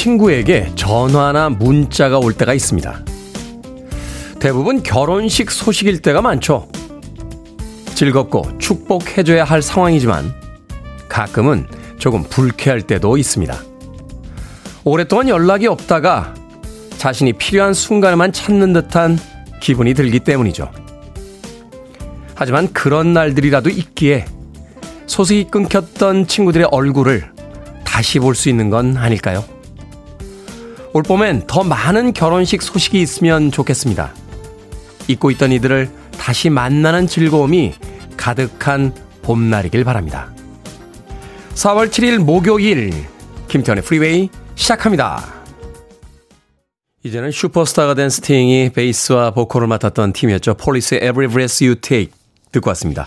옛 친구에게 전화나 문자가 올 때가 있습니다. 대부분 결혼식 소식일 때가 많죠. 즐겁고 축복해줘야 할 상황이지만 가끔은 조금 불쾌할 때도 있습니다. 오랫동안 연락이 없다가 자신이 필요한 순간에만 찾는 듯한 기분이 들기 때문이죠. 하지만 그런 날들이라도 있기에 소식이 끊겼던 친구들의 얼굴을 다시 볼 수 있는 건 아닐까요? 올 봄엔 더 많은 결혼식 소식이 있으면 좋겠습니다. 잊고 있던 이들을 다시 만나는 즐거움이 가득한 봄날이길 바랍니다. 4월 7일 목요일 김태훈의 프리웨이 시작합니다. 이제는 슈퍼스타가 된 스팅이 베이스와 보컬을 맡았던 팀이었죠. 폴리스의 Every Breath You Take 듣고 왔습니다.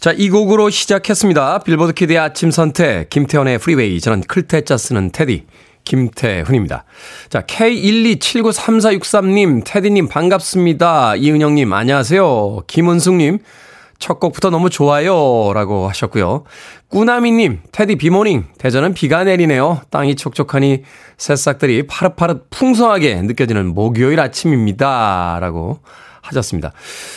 자, 이 곡으로 시작했습니다. 빌보드 키드의 아침 선택, 김태훈의 프리웨이. 저는 클 태 자 쓰는 테디, 김태훈입니다. 자, K127934363님, 테디님 반갑습니다. 이은영님, 안녕하세요. 김은숙님, 첫 곡부터 너무 좋아요. 라고 하셨고요. 꾸나미님, 테디 비 morning. 대전은 비가 내리네요. 땅이 촉촉하니 새싹들이 파릇파릇 풍성하게 느껴지는 목요일 아침입니다. 라고 하셨습니다.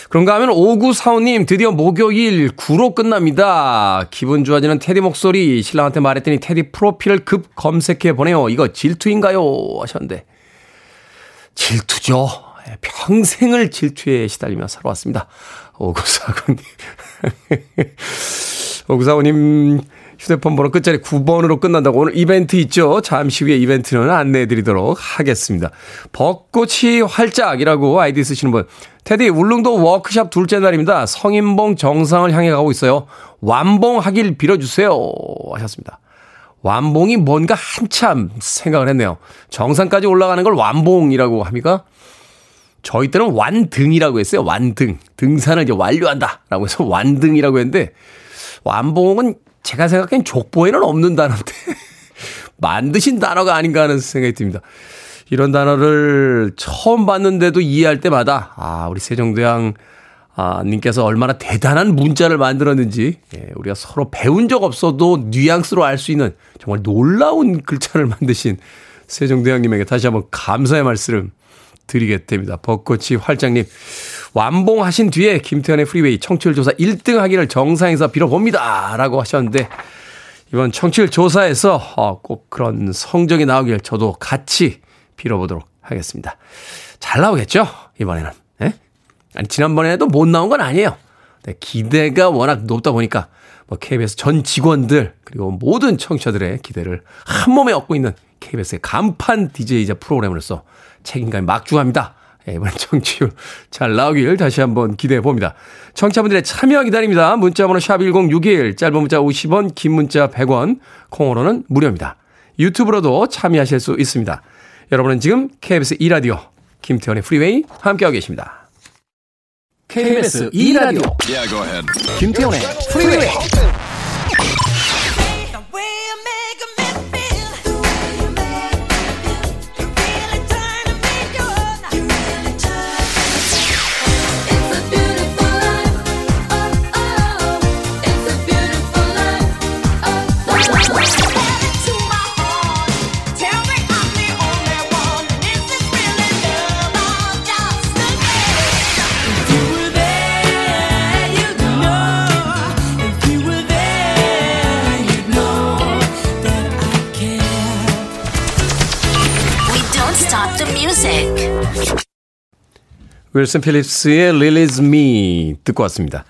그런가 하면 5945님 드디어 목요일 9로 끝납니다. 기분 좋아지는 테디 목소리 신랑한테 말했더니 테디 프로필을 급 검색해 보내요. 이거 질투인가요? 하셨는데 질투죠. 예, 평생을 질투에 시달리며 살아왔습니다. 5945님. 5945님 휴대폰 번호 끝자리 9번으로 끝난다고 오늘 이벤트 있죠? 잠시 후에 이벤트는 안내해 드리도록 하겠습니다. 벚꽃이 활짝이라고 아이디 쓰시는 분. 테디, 울릉도 워크샵 둘째 날입니다. 성인봉 정상을 향해 가고 있어요. 완봉하길 빌어주세요. 하셨습니다. 완봉이 뭔가 한참 생각을 했네요. 정상까지 올라가는 걸 완봉이라고 합니까? 저희 때는 완등이라고 했어요. 완등. 등산을 이제 완료한다. 라고 해서 완등이라고 했는데, 완봉은 제가 생각엔 족보에는 없는 단어인데 만드신 단어가 아닌가 하는 생각이 듭니다. 이런 단어를 처음 봤는데도 이해할 때마다 아 우리 세종대왕 아, 님께서 얼마나 대단한 문자를 만들었는지 예, 우리가 서로 배운 적 없어도 뉘앙스로 알 수 있는 정말 놀라운 글자를 만드신 세종대왕님에게 다시 한번 감사의 말씀을 드리게 됩니다. 벚꽃이 활짝님 완봉하신 뒤에 김태훈의 프리웨이 청취율 조사 1등 하기를 정상에서 빌어봅니다. 라고 하셨는데 이번 청취율 조사에서 어, 꼭 그런 성적이 나오길 저도 같이 빌어보도록 하겠습니다. 잘 나오겠죠? 이번에는. 네? 아니 지난번에도 못 나온 건 아니에요. 네, 기대가 워낙 높다 보니까 뭐 KBS 전 직원들 그리고 모든 청취자들의 기대를 한 몸에 얻고 있는 KBS의 간판 DJ이자 프로그램으로서 책임감이 막중합니다. 예, 이번 청취율 잘 나오길 다시 한번 기대해 봅니다. 청취자분들의 참여 기다립니다. 문자번호 샵1061, 짧은 문자 50원, 긴 문자 100원, 콩으로는 무료입니다. 유튜브로도 참여하실 수 있습니다. 여러분은 지금 KBS 2라디오 김태훈의 프리웨이 함께하고 계십니다. KBS 2라디오 yeah, 김태훈의 프리웨이 윌슨 필립스의 Release Me 듣고 왔습니다.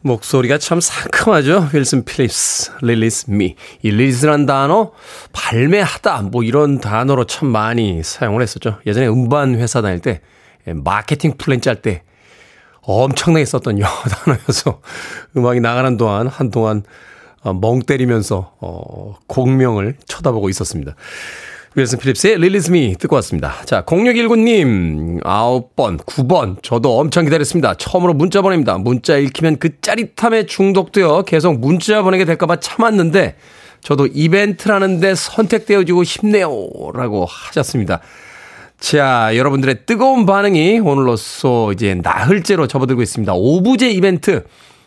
목소리가 참 상큼하죠. 윌슨 필립스, Release Me. 이 release란 단어, 발매하다, 뭐 이런 단어로 참 많이 사용을 했었죠. 예전에 음반 회사 다닐 때, 예, 마케팅 플랜 짤 때 엄청나게 썼던 영어 단어여서 음악이 나가는 동안 한동안 어, 멍 때리면서, 어, 곡명을 쳐다보고 있었습니다. 윌슨 필립스의 Release Me 듣고 왔습니다. 자, 0619님, 9번, 9번. 저도 엄청 기다렸습니다. 처음으로 문자 보냅니다. 문자 읽히면 그 짜릿함에 중독되어 계속 문자 보내게 될까봐 참았는데, 저도 이벤트라는데 선택되어지고 싶네요. 라고 하셨습니다. 자, 여러분들의 뜨거운 반응이 오늘로써 이제 나흘째로 접어들고 있습니다. 오부제 이벤트.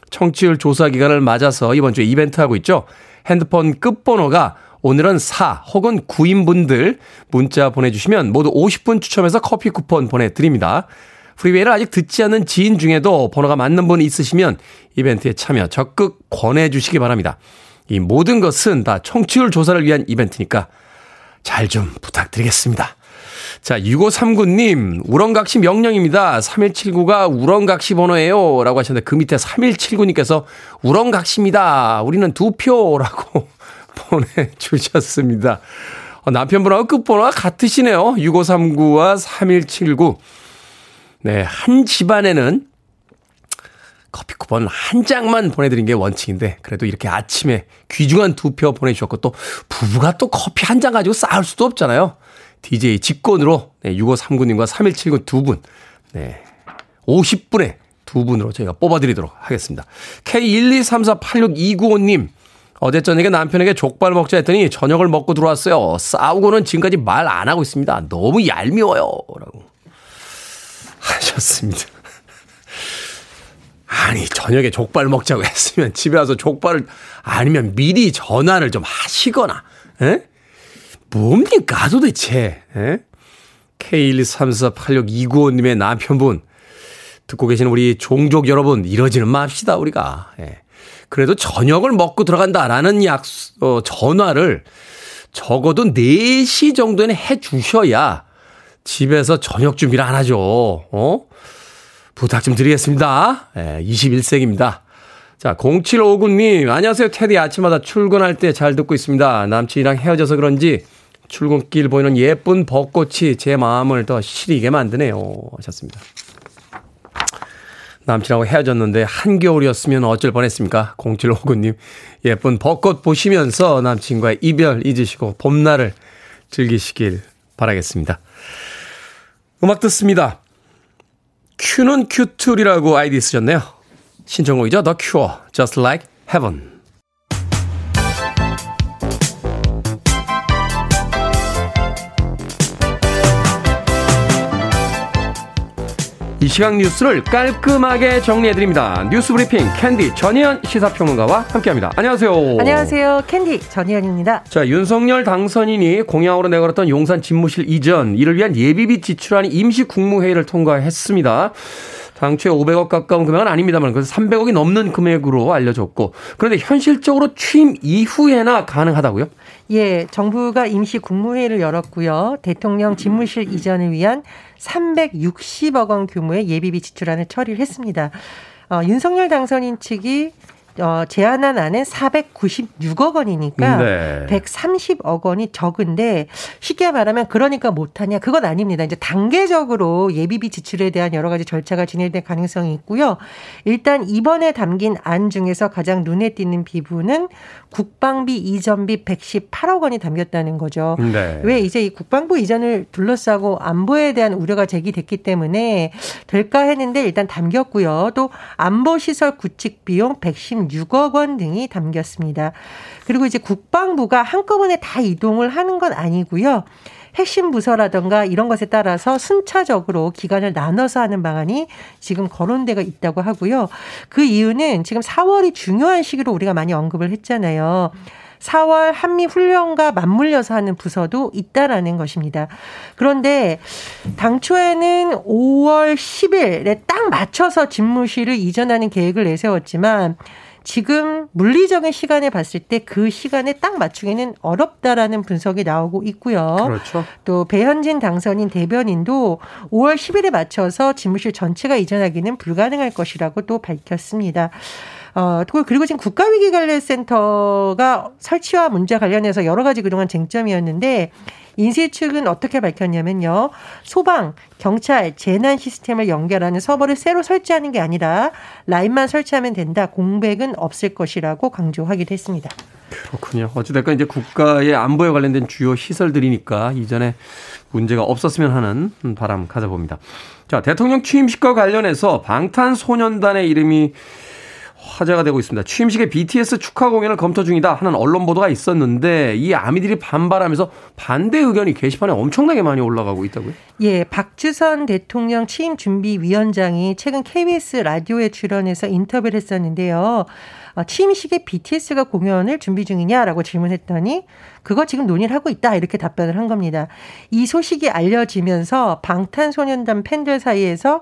청취율 조사 기간을 맞아서 이번 주에 이벤트 하고 있죠. 핸드폰 끝번호가 오늘은 4 혹은 9인분들 문자 보내주시면 모두 50분 추첨해서 커피 쿠폰 보내드립니다. 프리웨이를 아직 듣지 않는 지인 중에도 번호가 맞는 분 있으시면 이벤트에 참여 적극 권해주시기 바랍니다. 이 모든 것은 다 청취율 조사를 위한 이벤트니까 잘 좀 부탁드리겠습니다. 자, 6539님, 우렁각시 명령입니다. 3179가 우렁각시 번호예요. 라고 하셨는데 그 밑에 3179님께서 우렁각시입니다. 우리는 두 표라고 보내주셨습니다. 어, 남편분하고 끝번호가 같으시네요. 6539와 3179. 네, 한 집안에는 커피 쿠폰 한 장만 보내드린 게 원칙인데, 그래도 이렇게 아침에 귀중한 두 표 보내주셨고, 또 부부가 또 커피 한장 가지고 싸울 수도 없잖아요. DJ 직권으로, 네, 6539님과 3179 두 분, 네, 50분에 두 분으로 저희가 뽑아드리도록 하겠습니다. K123486295님, 어제 저녁에 남편에게 족발 먹자 했더니 저녁을 먹고 들어왔어요. 싸우고는 지금까지 말 안 하고 있습니다. 너무 얄미워요. 라고 하셨습니다. 아니, 저녁에 족발 먹자고 했으면 집에 와서 족발을 아니면 미리 전화를 좀 하시거나, 에? 뭡니까 도대체, 에? K123486295님의 남편분, 듣고 계시는 우리 종족 여러분, 이러지는 맙시다, 우리가. 예. 그래도 저녁을 먹고 들어간다라는 약, 어, 전화를 적어도 4시 정도는 해 주셔야 집에서 저녁 준비를 안 하죠. 어? 부탁 좀 드리겠습니다. 예, 21세기입니다. 자, 0759님, 안녕하세요. 테디 아침마다 출근할 때 잘 듣고 있습니다. 남친이랑 헤어져서 그런지 출근길 보이는 예쁜 벚꽃이 제 마음을 더 시리게 만드네요. 하셨습니다. 남친하고 헤어졌는데 한겨울이었으면 어쩔 뻔했습니까? 0759님 예쁜 벚꽃 보시면서 남친과의 이별 잊으시고 봄날을 즐기시길 바라겠습니다. 음악 듣습니다. 큐는 큐툴이라고 아이디 쓰셨네요. 신청곡이죠. The Cure, Just Like Heaven. 시각 뉴스를 깔끔하게 정리해드립니다. 뉴스 브리핑 캔디 전희연 시사평론가와 함께합니다. 안녕하세요. 안녕하세요. 캔디 전희연입니다. 자, 윤석열 당선인이 공약으로 내걸었던 용산 집무실 이전 이를 위한 예비비 지출안이 임시 국무회의를 통과했습니다. 당초에 500억 가까운 금액은 아닙니다만 그래서 300억이 넘는 금액으로 알려졌고 그런데 현실적으로 취임 이후에나 가능하다고요? 예, 정부가 임시 국무회의를 열었고요. 대통령 집무실 이전을 위한 360억 원 규모의 예비비 지출안을 처리를 했습니다. 어, 윤석열 당선인 측이 어, 제안한 안은 496억 원이니까 네. 130억 원이 적은데 쉽게 말하면 그러니까 못하냐 그건 아닙니다. 이제 단계적으로 예비비 지출에 대한 여러 가지 절차가 진행될 가능성이 있고요. 일단 이번에 담긴 안 중에서 가장 눈에 띄는 비부는 국방비 이전비 118억 원이 담겼다는 거죠. 네. 왜 이제 이 국방부 이전을 둘러싸고 안보에 대한 우려가 제기됐기 때문에 될까 했는데 일단 담겼고요. 또 안보 시설 구축 비용 116억 원 등이 담겼습니다. 그리고 이제 국방부가 한꺼번에 다 이동을 하는 건 아니고요. 핵심 부서라던가 이런 것에 따라서 순차적으로 기간을 나눠서 하는 방안이 지금 거론되고 있다고 하고요. 그 이유는 지금 4월이 중요한 시기로 우리가 많이 언급을 했잖아요. 4월 한미 훈련과 맞물려서 하는 부서도 있다라는 것입니다. 그런데 당초에는 5월 10일에 딱 맞춰서 집무실을 이전하는 계획을 내세웠지만 지금 물리적인 시간에 봤을 때 그 시간에 딱 맞추기는 어렵다라는 분석이 나오고 있고요. 그렇죠. 또 배현진 당선인 대변인도 5월 10일에 맞춰서 집무실 전체가 이전하기는 불가능할 것이라고 또 밝혔습니다. 어, 그리고 지금 국가위기관리센터가 설치와 문제 관련해서 여러 가지 그동안 쟁점이었는데 인쇄 측은 어떻게 밝혔냐면요. 소방, 경찰, 재난 시스템을 연결하는 서버를 새로 설치하는 게 아니라 라인만 설치하면 된다. 공백은 없을 것이라고 강조하기도 했습니다. 그렇군요. 어찌됐건 이제 국가의 안보에 관련된 주요 시설들이니까 이전에 문제가 없었으면 하는 바람 가져봅니다. 자, 대통령 취임식과 관련해서 방탄소년단의 이름이 화제가 되고 있습니다. 취임식에 BTS 축하 공연을 검토 중이다 하는 언론 보도가 있었는데 이 아미들이 반발하면서 반대 의견이 게시판에 엄청나게 많이 올라가고 있다고요? 예, 박주선 대통령 취임 준비 위원장이 최근 KBS 라디오에 출연해서 인터뷰를 했었는데요. 어, 취임식에 BTS가 공연을 준비 중이냐라고 질문했더니 그거 지금 논의를 하고 있다 이렇게 답변을 한 겁니다. 이 소식이 알려지면서 방탄소년단 팬들 사이에서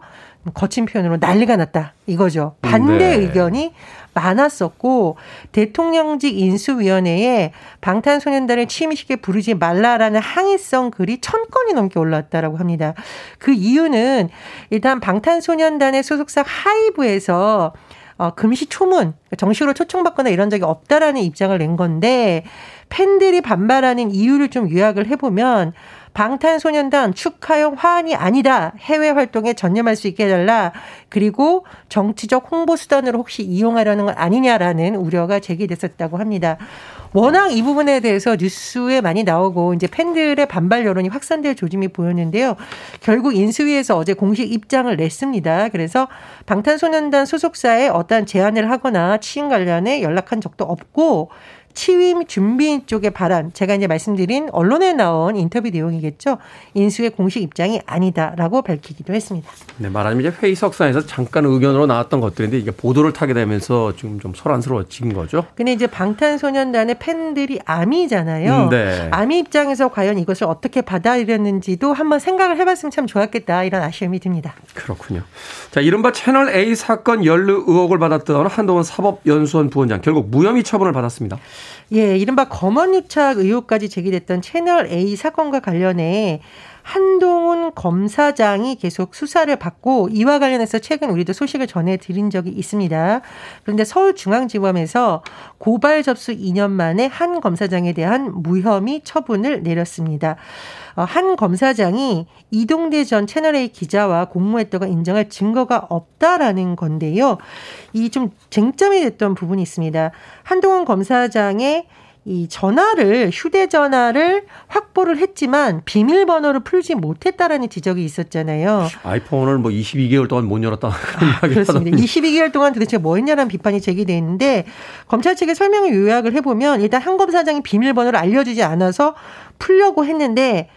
거친 표현으로 난리가 났다 이거죠. 반대 네. 의견이 많았었고 대통령직 인수위원회에 방탄소년단을 취임식에 부르지 말라라는 항의성 글이 천 건이 넘게 올라왔다라고 합니다. 그 이유는 일단 방탄소년단의 소속사 하이브에서 어, 금시초문, 정식으로 초청받거나 이런 적이 없다라는 입장을 낸 건데 팬들이 반발하는 이유를 좀 요약을 해보면 방탄소년단 축하용 화환이 아니다. 해외 활동에 전념할 수 있게 해달라. 그리고 정치적 홍보 수단으로 혹시 이용하려는 건 아니냐라는 우려가 제기됐었다고 합니다. 워낙 이 부분에 대해서 뉴스에 많이 나오고 이제 팬들의 반발 여론이 확산될 조짐이 보였는데요. 결국 인수위에서 어제 공식 입장을 냈습니다. 그래서 방탄소년단 소속사에 어떠한 제안을 하거나 취임 관련해 연락한 적도 없고 취임 준비 쪽의 발언, 제가 이제 말씀드린 언론에 나온 인터뷰 내용이겠죠. 인수의 공식 입장이 아니다라고 밝히기도 했습니다. 네, 말하자면 이제 회의석상에서 잠깐 의견으로 나왔던 것들인데 이게 보도를 타게 되면서 지금 좀 소란스러워진 거죠. 근데 이제 방탄소년단의 팬들이 아미잖아요. 음, 네. 아미 입장에서 과연 이것을 어떻게 받아들였는지도 한번 생각을 해봤으면 참 좋았겠다 이런 아쉬움이 듭니다. 그렇군요. 자, 이른바 채널 A 사건 연루 의혹을 받았던 한동훈 사법연수원 부원장 결국 무혐의 처분을 받았습니다. 예, 이른바 검언 유착 의혹까지 제기됐던 채널 A 사건과 관련해 한동훈 검사장이 계속 수사를 받고 이와 관련해서 최근 우리도 소식을 전해드린 적이 있습니다. 그런데 서울중앙지검에서 고발 접수 2년 만에 한 검사장에 대한 무혐의 처분을 내렸습니다. 어, 한 검사장이 이동대 전 채널A 기자와 공모했다가 인정할 증거가 없다라는 건데요. 이 좀 쟁점이 됐던 부분이 있습니다. 한동훈 검사장의 이 전화를 휴대전화를 확보를 했지만 비밀번호를 풀지 못했다라는 지적이 있었잖아요. 아이폰을 뭐 22개월 동안 못 열었다 그런 아, 그렇습니다. 22개월 동안 도대체 뭐 했냐라는 비판이 제기돼 있는데 검찰 측의 설명을 요약을 해보면 일단 한 검사장이 비밀번호를 알려주지 않아서 풀려고 했는데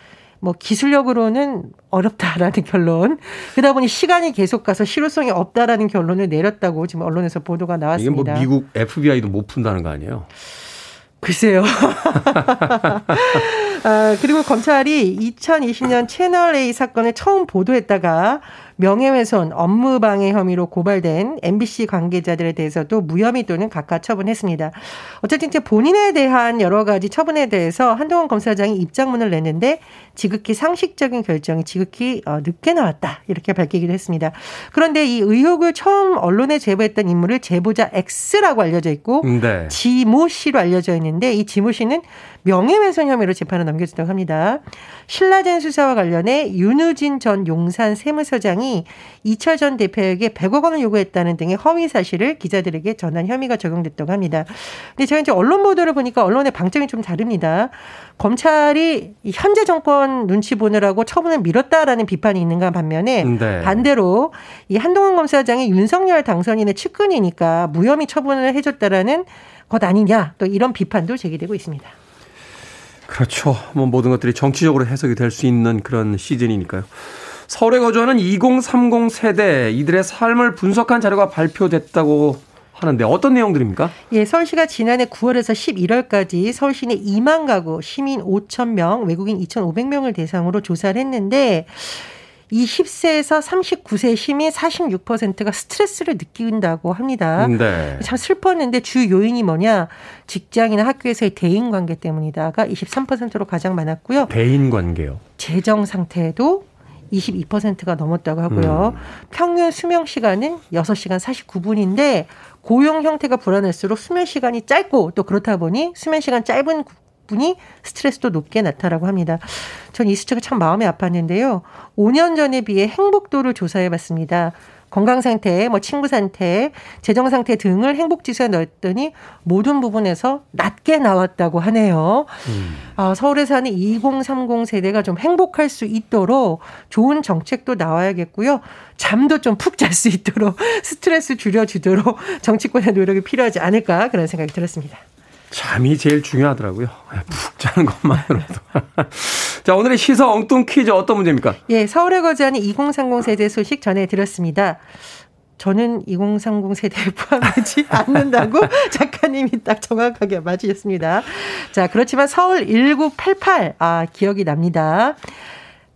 뭐 기술력으로는 어렵다라는 결론. 그러다 보니 시간이 계속 가서 실효성이 없다라는 결론을 내렸다고 지금 언론에서 보도가 나왔습니다. 이게 뭐 미국 FBI도 못 푼다는 거 아니에요? 글쎄요. 아, 그리고 검찰이 2020년 채널 A 사건을 처음 보도했다가 명예훼손, 업무방해 혐의로 고발된 MBC 관계자들에 대해서도 무혐의 또는 각하 처분했습니다. 어쨌든 이제 본인에 대한 여러 가지 처분에 대해서 한동훈 검사장이 입장문을 냈는데 지극히 상식적인 결정이 지극히 어, 늦게 나왔다 이렇게 밝히기도 했습니다. 그런데 이 의혹을 처음 언론에 제보했던 인물을 제보자 X라고 알려져 있고 네. 지모 씨로 알려져 있는데 이 지모 씨는 명예훼손 혐의로 재판을 넘겨졌다고 합니다. 신라젠 수사와 관련해 윤우진 전 용산 세무서장이 이철 전 대표에게 100억 원을 요구했다는 등의 허위 사실을 기자들에게 전한 혐의가 적용됐다고 합니다. 근데 제가 이제 언론 보도를 보니까 언론의 방점이 좀 다릅니다. 검찰이 현재 정권 눈치 보느라고 처분을 미뤘다라는 비판이 있는가 반면에 네. 반대로 이 한동훈 검사장이 윤석열 당선인의 측근이니까 무혐의 처분을 해줬다라는 것 아니냐 또 이런 비판도 제기되고 있습니다. 그렇죠. 뭐 모든 것들이 정치적으로 해석이 될 수 있는 그런 시즌이니까요. 서울에 거주하는 2030 세대 이들의 삶을 분석한 자료가 발표됐다고 하는데 어떤 내용들입니까? 예, 서울시가 지난해 9월에서 11월까지 서울 시 내 2만 가구 시민 5천 명, 외국인 2,500명을 대상으로 조사를 했는데 이 10세에서 39세 시민 46%가 스트레스를 느낀다고 합니다. 네. 참 슬펐는데 주 요인이 뭐냐? 직장이나 학교에서의 대인 관계 때문이다가 23%로 가장 많았고요. 대인 관계요. 재정 상태도 22%가 넘었다고 하고요. 음. 평균 수명 시간은 6시간 49분인데 고용 형태가 불안할수록 수면 시간이 짧고 또 그렇다 보니 수면 시간 짧은 분이 스트레스도 높게 나타나고 합니다. 전 이 수치가 참 마음이 아팠는데요. 5년 전에 비해 행복도를 조사해 봤습니다. 건강 상태, 뭐 친구 상태, 재정 상태 등을 행복 지수에 넣었더니 모든 부분에서 낮게 나왔다고 하네요. 음. 아, 서울에 사는 2030 세대가 좀 행복할 수 있도록 좋은 정책도 나와야겠고요. 잠도 좀 푹 잘 수 있도록 스트레스 줄여주도록 정치권의 노력이 필요하지 않을까 그런 생각이 들었습니다. 잠이 제일 중요하더라고요. 푹 자는 것만으로도. 자, 오늘의 시사 엉뚱 퀴즈 어떤 문제입니까? 예, 서울에 거주하는 2030 세대 소식 전해드렸습니다. 저는 2030 세대에 포함되지 않는다고 작가님이 딱 정확하게 맞으셨습니다. 자, 그렇지만 서울 1988, 아, 기억이 납니다.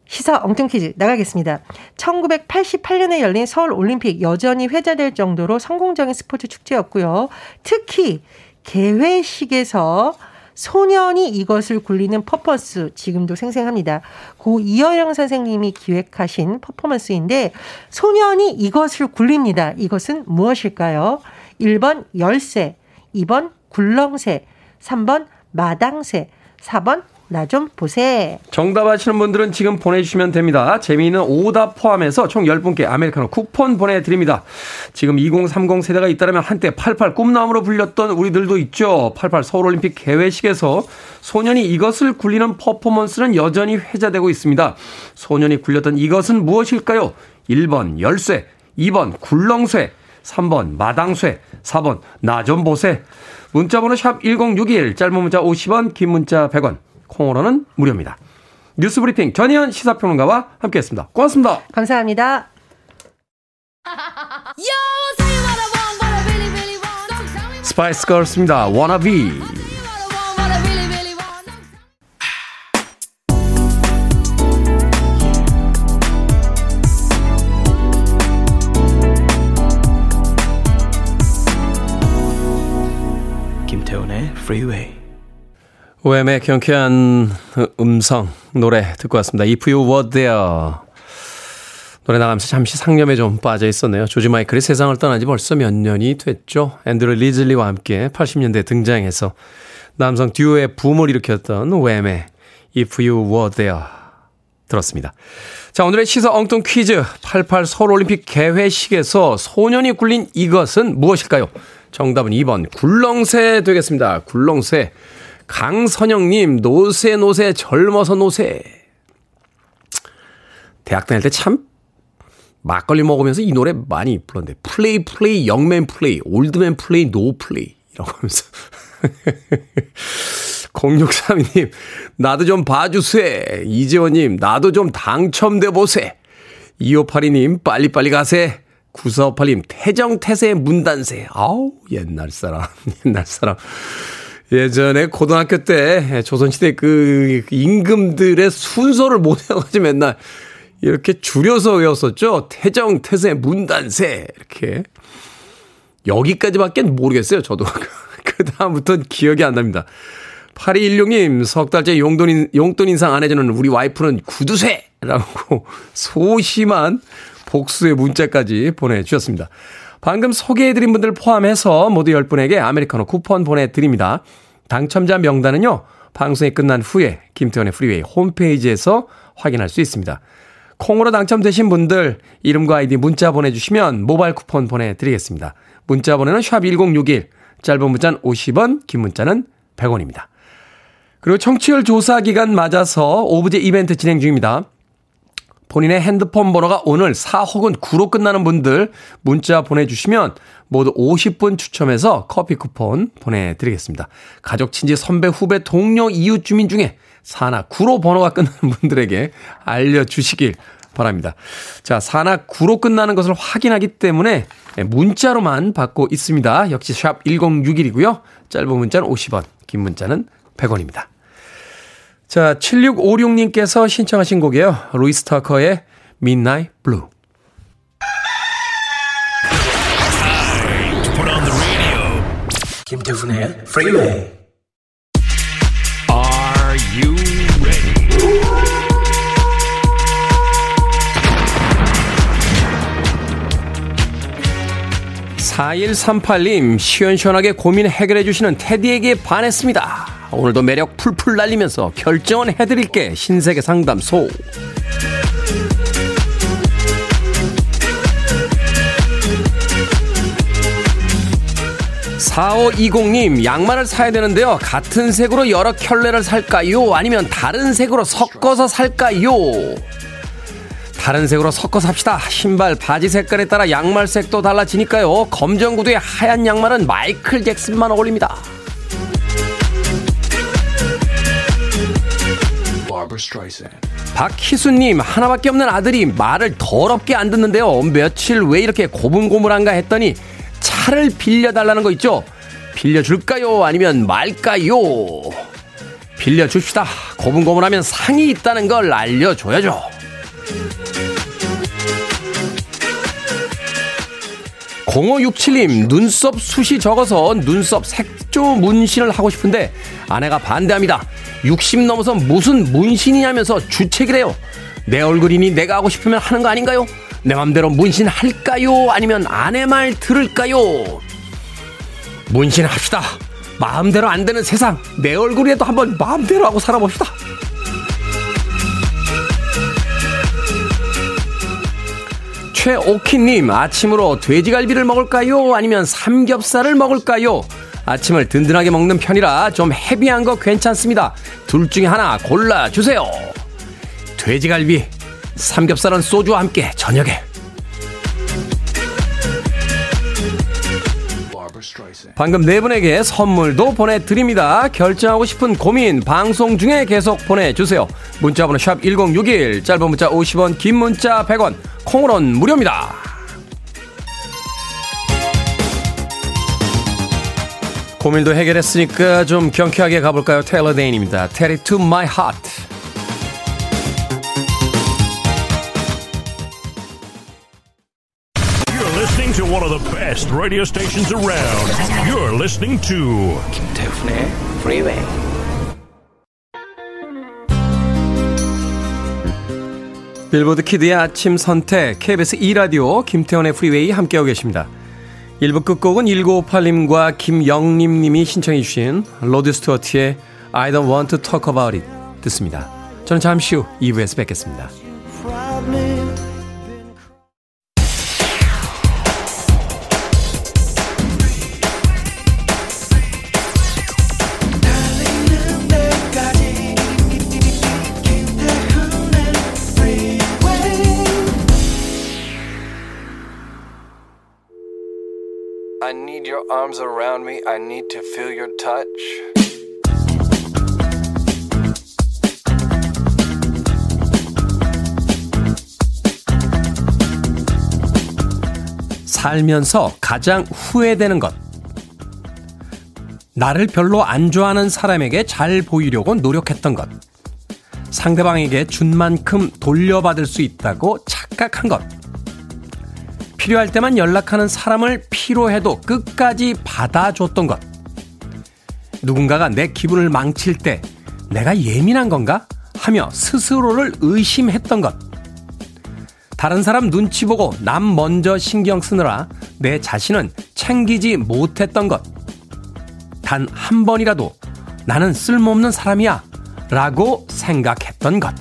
시사 엉뚱 퀴즈 나가겠습니다. 1988년에 열린 서울 올림픽 여전히 회자될 정도로 성공적인 스포츠 축제였고요. 특히 개회식에서 소년이 이것을 굴리는 퍼포먼스 지금도 생생합니다. 고 이어영 선생님이 기획하신 퍼포먼스인데 소년이 이것을 굴립니다. 이것은 무엇일까요? 1번 열쇠, 2번 굴렁쇠, 3번 마당쇠, 4번 나 좀 보세. 정답 아시는 분들은 지금 보내주시면 됩니다. 재미있는 오답 포함해서 총 10분께 아메리카노 쿠폰 보내드립니다. 지금 2030 세대가 있다면 한때 88 꿈나무로 불렸던 우리들도 있죠. 88 서울올림픽 개회식에서 소년이 이것을 굴리는 퍼포먼스는 여전히 회자되고 있습니다. 소년이 굴렸던 이것은 무엇일까요? 1번 열쇠, 2번 굴렁쇠, 3번 마당쇠, 4번 나 좀 보세. 문자번호 샵 1061, 짧은 문자 50원, 긴 문자 100원. 콩으로는 무료입니다. 뉴스 브리핑 전희연 시사평론가와 함께했습니다. 고맙습니다. 감사합니다. 스파이스 걸스입니다. Wannabe. 김태훈의 Freeway. Wham의 경쾌한 음성 노래 듣고 왔습니다. If You Were There. 노래 나가면서 잠시 상념에 좀 빠져 있었네요. 조지 마이클이 세상을 떠난 지 벌써 몇 년이 됐죠. 앤드루 리즐리와 함께 80년대 등장해서 남성 듀오의 붐을 일으켰던 Wham의 If You Were There 들었습니다. 자, 오늘의 시사 엉뚱 퀴즈. 88 서울올림픽 개회식에서 소년이 굴린 이것은 무엇일까요? 정답은 2번 굴렁쇠 되겠습니다. 굴렁쇠. 강선영님, 노세, 노세, 젊어서 노세. 대학 다닐 때 참 막걸리 먹으면서 이 노래 많이 불렀는데, play, play, young man play, old man play, no play. 이라고 하면서. 0632님, 나도 좀 봐주세. 이재원님, 나도 좀 당첨돼 보세. 2582님, 빨리빨리 가세. 9458님, 태정태세 문단세. 아우, 옛날 사람, 옛날 사람. 예전에 고등학교 때 조선시대 그 임금들의 순서를 못 외워가지고 맨날 이렇게 줄여서 외웠었죠. 태정, 태세, 문단세. 이렇게. 여기까지밖에 모르겠어요. 저도. 그다음부터는 기억이 안 납니다. 8216님, 석 달째 용돈, 용돈 인상 안 해주는 우리 와이프는 구두쇠! 라고 소심한 복수의 문자까지 보내주셨습니다. 방금 소개해드린 분들 포함해서 모두 10분에게 아메리카노 쿠폰 보내드립니다. 당첨자 명단은요, 방송이 끝난 후에 김태훈의 프리웨이 홈페이지에서 확인할 수 있습니다. 콩으로 당첨되신 분들 이름과 아이디 문자 보내주시면 모바일 쿠폰 보내드리겠습니다. 문자 번호는 샵1061, 짧은 문자는 50원, 긴 문자는 100원입니다. 그리고 청취율 조사 기간 맞아서 오브제 이벤트 진행 중입니다. 본인의 핸드폰 번호가 오늘 4 혹은 9로 끝나는 분들 문자 보내주시면 모두 50분 추첨해서 커피 쿠폰 보내드리겠습니다. 가족, 친지, 선배, 후배, 동료, 이웃 주민 중에 4나 9로 번호가 끝나는 분들에게 알려주시길 바랍니다. 자, 4나 9로 끝나는 것을 확인하기 때문에 문자로만 받고 있습니다. 역시 샵 1061이고요. 짧은 문자는 50원, 긴 문자는 100원입니다. 자, 7656님께서 신청하신 곡이에요. 루이스 타커의 Midnight Blue. 김태훈의 Freeway. Are 4138님, 시원시원하게 고민 해결해주시는 테디에게 반했습니다. 오늘도 매력 풀풀 날리면서 결정은 해드릴게. 신세계 상담소. (4520님) 양말을 사야 되는데요 같은 색으로 여러 켤레를 살까요 아니면 다른 색으로 섞어서 살까요 다른 색으로 섞어서 합시다. 신발, 바지 색깔에 따라 양말 색도 달라지니까요. 검정 구두에 하얀 양말은 마이클 잭슨만 어울립니다. 박희수님, 하나밖에 없는 아들이 말을 더럽게 안 듣는데요. 며칠 왜 이렇게 고분고분한가 했더니 차를 빌려달라는 거 있죠? 빌려줄까요? 아니면 말까요? 빌려줍시다. 고분고분하면 상이 있다는 걸 알려줘야죠. 0567님, 눈썹 숱이 적어서 눈썹 색조 문신을 하고 싶은데 아내가 반대합니다. 60 넘어서 무슨 문신이냐면서 주책이래요. 내 얼굴이니 내가 하고 싶으면 하는 거 아닌가요? 내 맘대로 문신 할까요? 아니면 아내 말 들을까요? 문신 합시다. 마음대로 안 되는 세상. 내 얼굴이라도 한번 마음대로 하고 살아봅시다. 최오키님, 아침으로 돼지갈비를 먹을까요? 아니면 삼겹살을 먹을까요? 아침을 든든하게 먹는 편이라 좀 헤비한 거 괜찮습니다. 둘 중에 하나 골라주세요. 돼지갈비, 삼겹살은 소주와 함께 저녁에. 방금 네 분에게 선물도 보내드립니다. 결정하고 싶은 고민 방송 중에 계속 보내주세요. 문자번호 샵 1061, 짧은 문자 50원, 긴 문자 100원, 콩으로는 무료입니다. 고민도 해결했으니까 좀 경쾌하게 가볼까요? 테일러 데인입니다. Tell it to my heart. One of the best radio stations around. You're listening to 김태훈의 Freeway. 빌보드 kid의 아침 선택 KBS 2 라디오 김태훈의 프리웨이 함께하고 계십니다. 1부 끝곡은 1958님과 김영림 님이 신청해 주신 로드 스튜어트의 I don't want to talk about it 듣습니다. 저는 잠시 후 2부에서 뵙겠습니다. Arms around me. I need to feel your touch. 살면서 가장 후회되는 것. 나를 별로 안 좋아하는 사람에게 잘 보이려고 노력했던 것. 상대방에게 준 만큼 돌려받을 수 있다고 착각한 것. 필요할 때만 연락하는 사람을 필요해도 끝까지 받아줬던 것. 누군가가 내 기분을 망칠 때 내가 예민한 건가? 하며 스스로를 의심했던 것. 다른 사람 눈치 보고 남 먼저 신경 쓰느라 내 자신은 챙기지 못했던 것. 단 한 번이라도 나는 쓸모없는 사람이야. 라고 생각했던 것.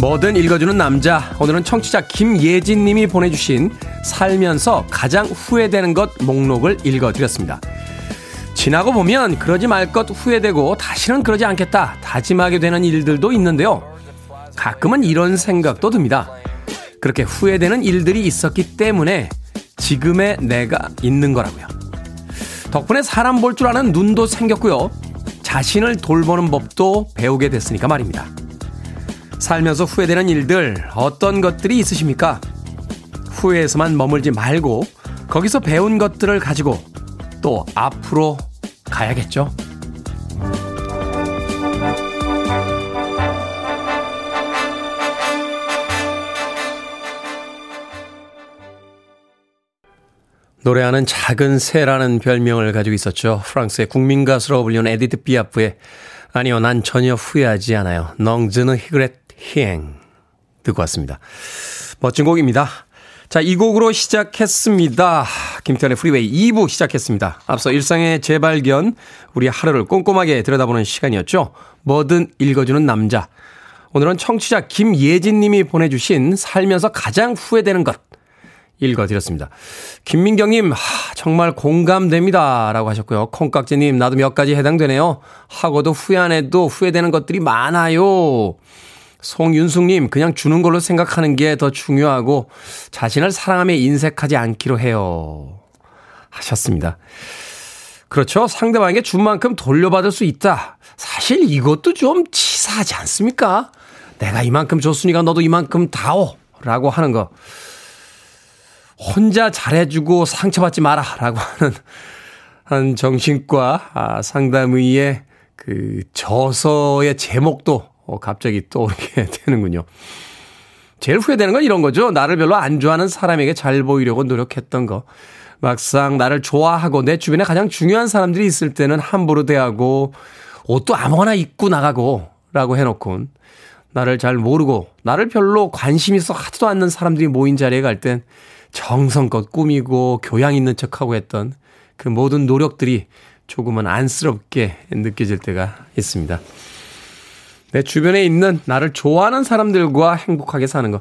뭐든 읽어주는 남자. 오늘은 청취자 김예진 님이 보내주신 살면서 가장 후회되는 것 목록을 읽어드렸습니다. 지나고 보면 그러지 말 것 후회되고 다시는 그러지 않겠다 다짐하게 되는 일들도 있는데요. 가끔은 이런 생각도 듭니다. 그렇게 후회되는 일들이 있었기 때문에 지금의 내가 있는 거라고요. 덕분에 사람 볼 줄 아는 눈도 생겼고요. 자신을 돌보는 법도 배우게 됐으니까 말입니다. 살면서 후회되는 일들 어떤 것들이 있으십니까? 후회에서만 머물지 말고 거기서 배운 것들을 가지고 또 앞으로 가야겠죠. 노래하는 작은 새라는 별명을 가지고 있었죠. 프랑스의 국민 가수로 불리는 에디트 피아프의 아니요, 난 전혀 후회하지 않아요. Non, je ne regrette rien 듣고 왔습니다. 멋진 곡입니다. 자, 이 곡으로 시작했습니다. 김태훈의 프리웨이 2부 시작했습니다. 앞서 일상의 재발견, 우리 하루를 꼼꼼하게 들여다보는 시간이었죠. 뭐든 읽어주는 남자. 오늘은 청취자 김예진 님이 보내주신 살면서 가장 후회되는 것 읽어드렸습니다. 김민경님, 하, 정말 공감됩니다. 라고 하셨고요. 콩깍지님, 나도 몇 가지 해당되네요. 하고도 후회 안 해도 후회되는 것들이 많아요. 송윤숙님, 그냥 주는 걸로 생각하는 게 더 중요하고 자신을 사랑하며 인색하지 않기로 해요. 하셨습니다. 그렇죠. 상대방에게 준 만큼 돌려받을 수 있다. 사실 이것도 좀 치사하지 않습니까? 내가 이만큼 줬으니까 너도 이만큼 다오. 라고 하는 거. 혼자 잘해주고 상처받지 마라. 라고 하는 한 정신과 아, 상담의의 그 저서의 제목도 어, 갑자기 떠오르게 되는군요. 제일 후회되는 건 이런 거죠. 나를 별로 안 좋아하는 사람에게 잘 보이려고 노력했던 거. 막상 나를 좋아하고 내 주변에 가장 중요한 사람들이 있을 때는 함부로 대하고 옷도 아무거나 입고 나가고 라고 해놓곤 나를 잘 모르고 나를 별로 관심 있어 하지도 않는 사람들이 모인 자리에 갈 땐 정성껏 꾸미고 교양 있는 척하고 했던 그 모든 노력들이 조금은 안쓰럽게 느껴질 때가 있습니다. 내 주변에 있는 나를 좋아하는 사람들과 행복하게 사는 거.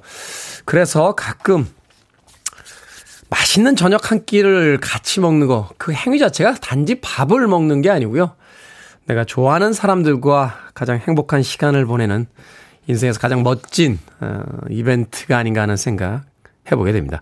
그래서 가끔 맛있는 저녁 한 끼를 같이 먹는 거, 그 행위 자체가 단지 밥을 먹는 게 아니고요. 내가 좋아하는 사람들과 가장 행복한 시간을 보내는 인생에서 가장 멋진 어, 이벤트가 아닌가 하는 생각 해보게 됩니다.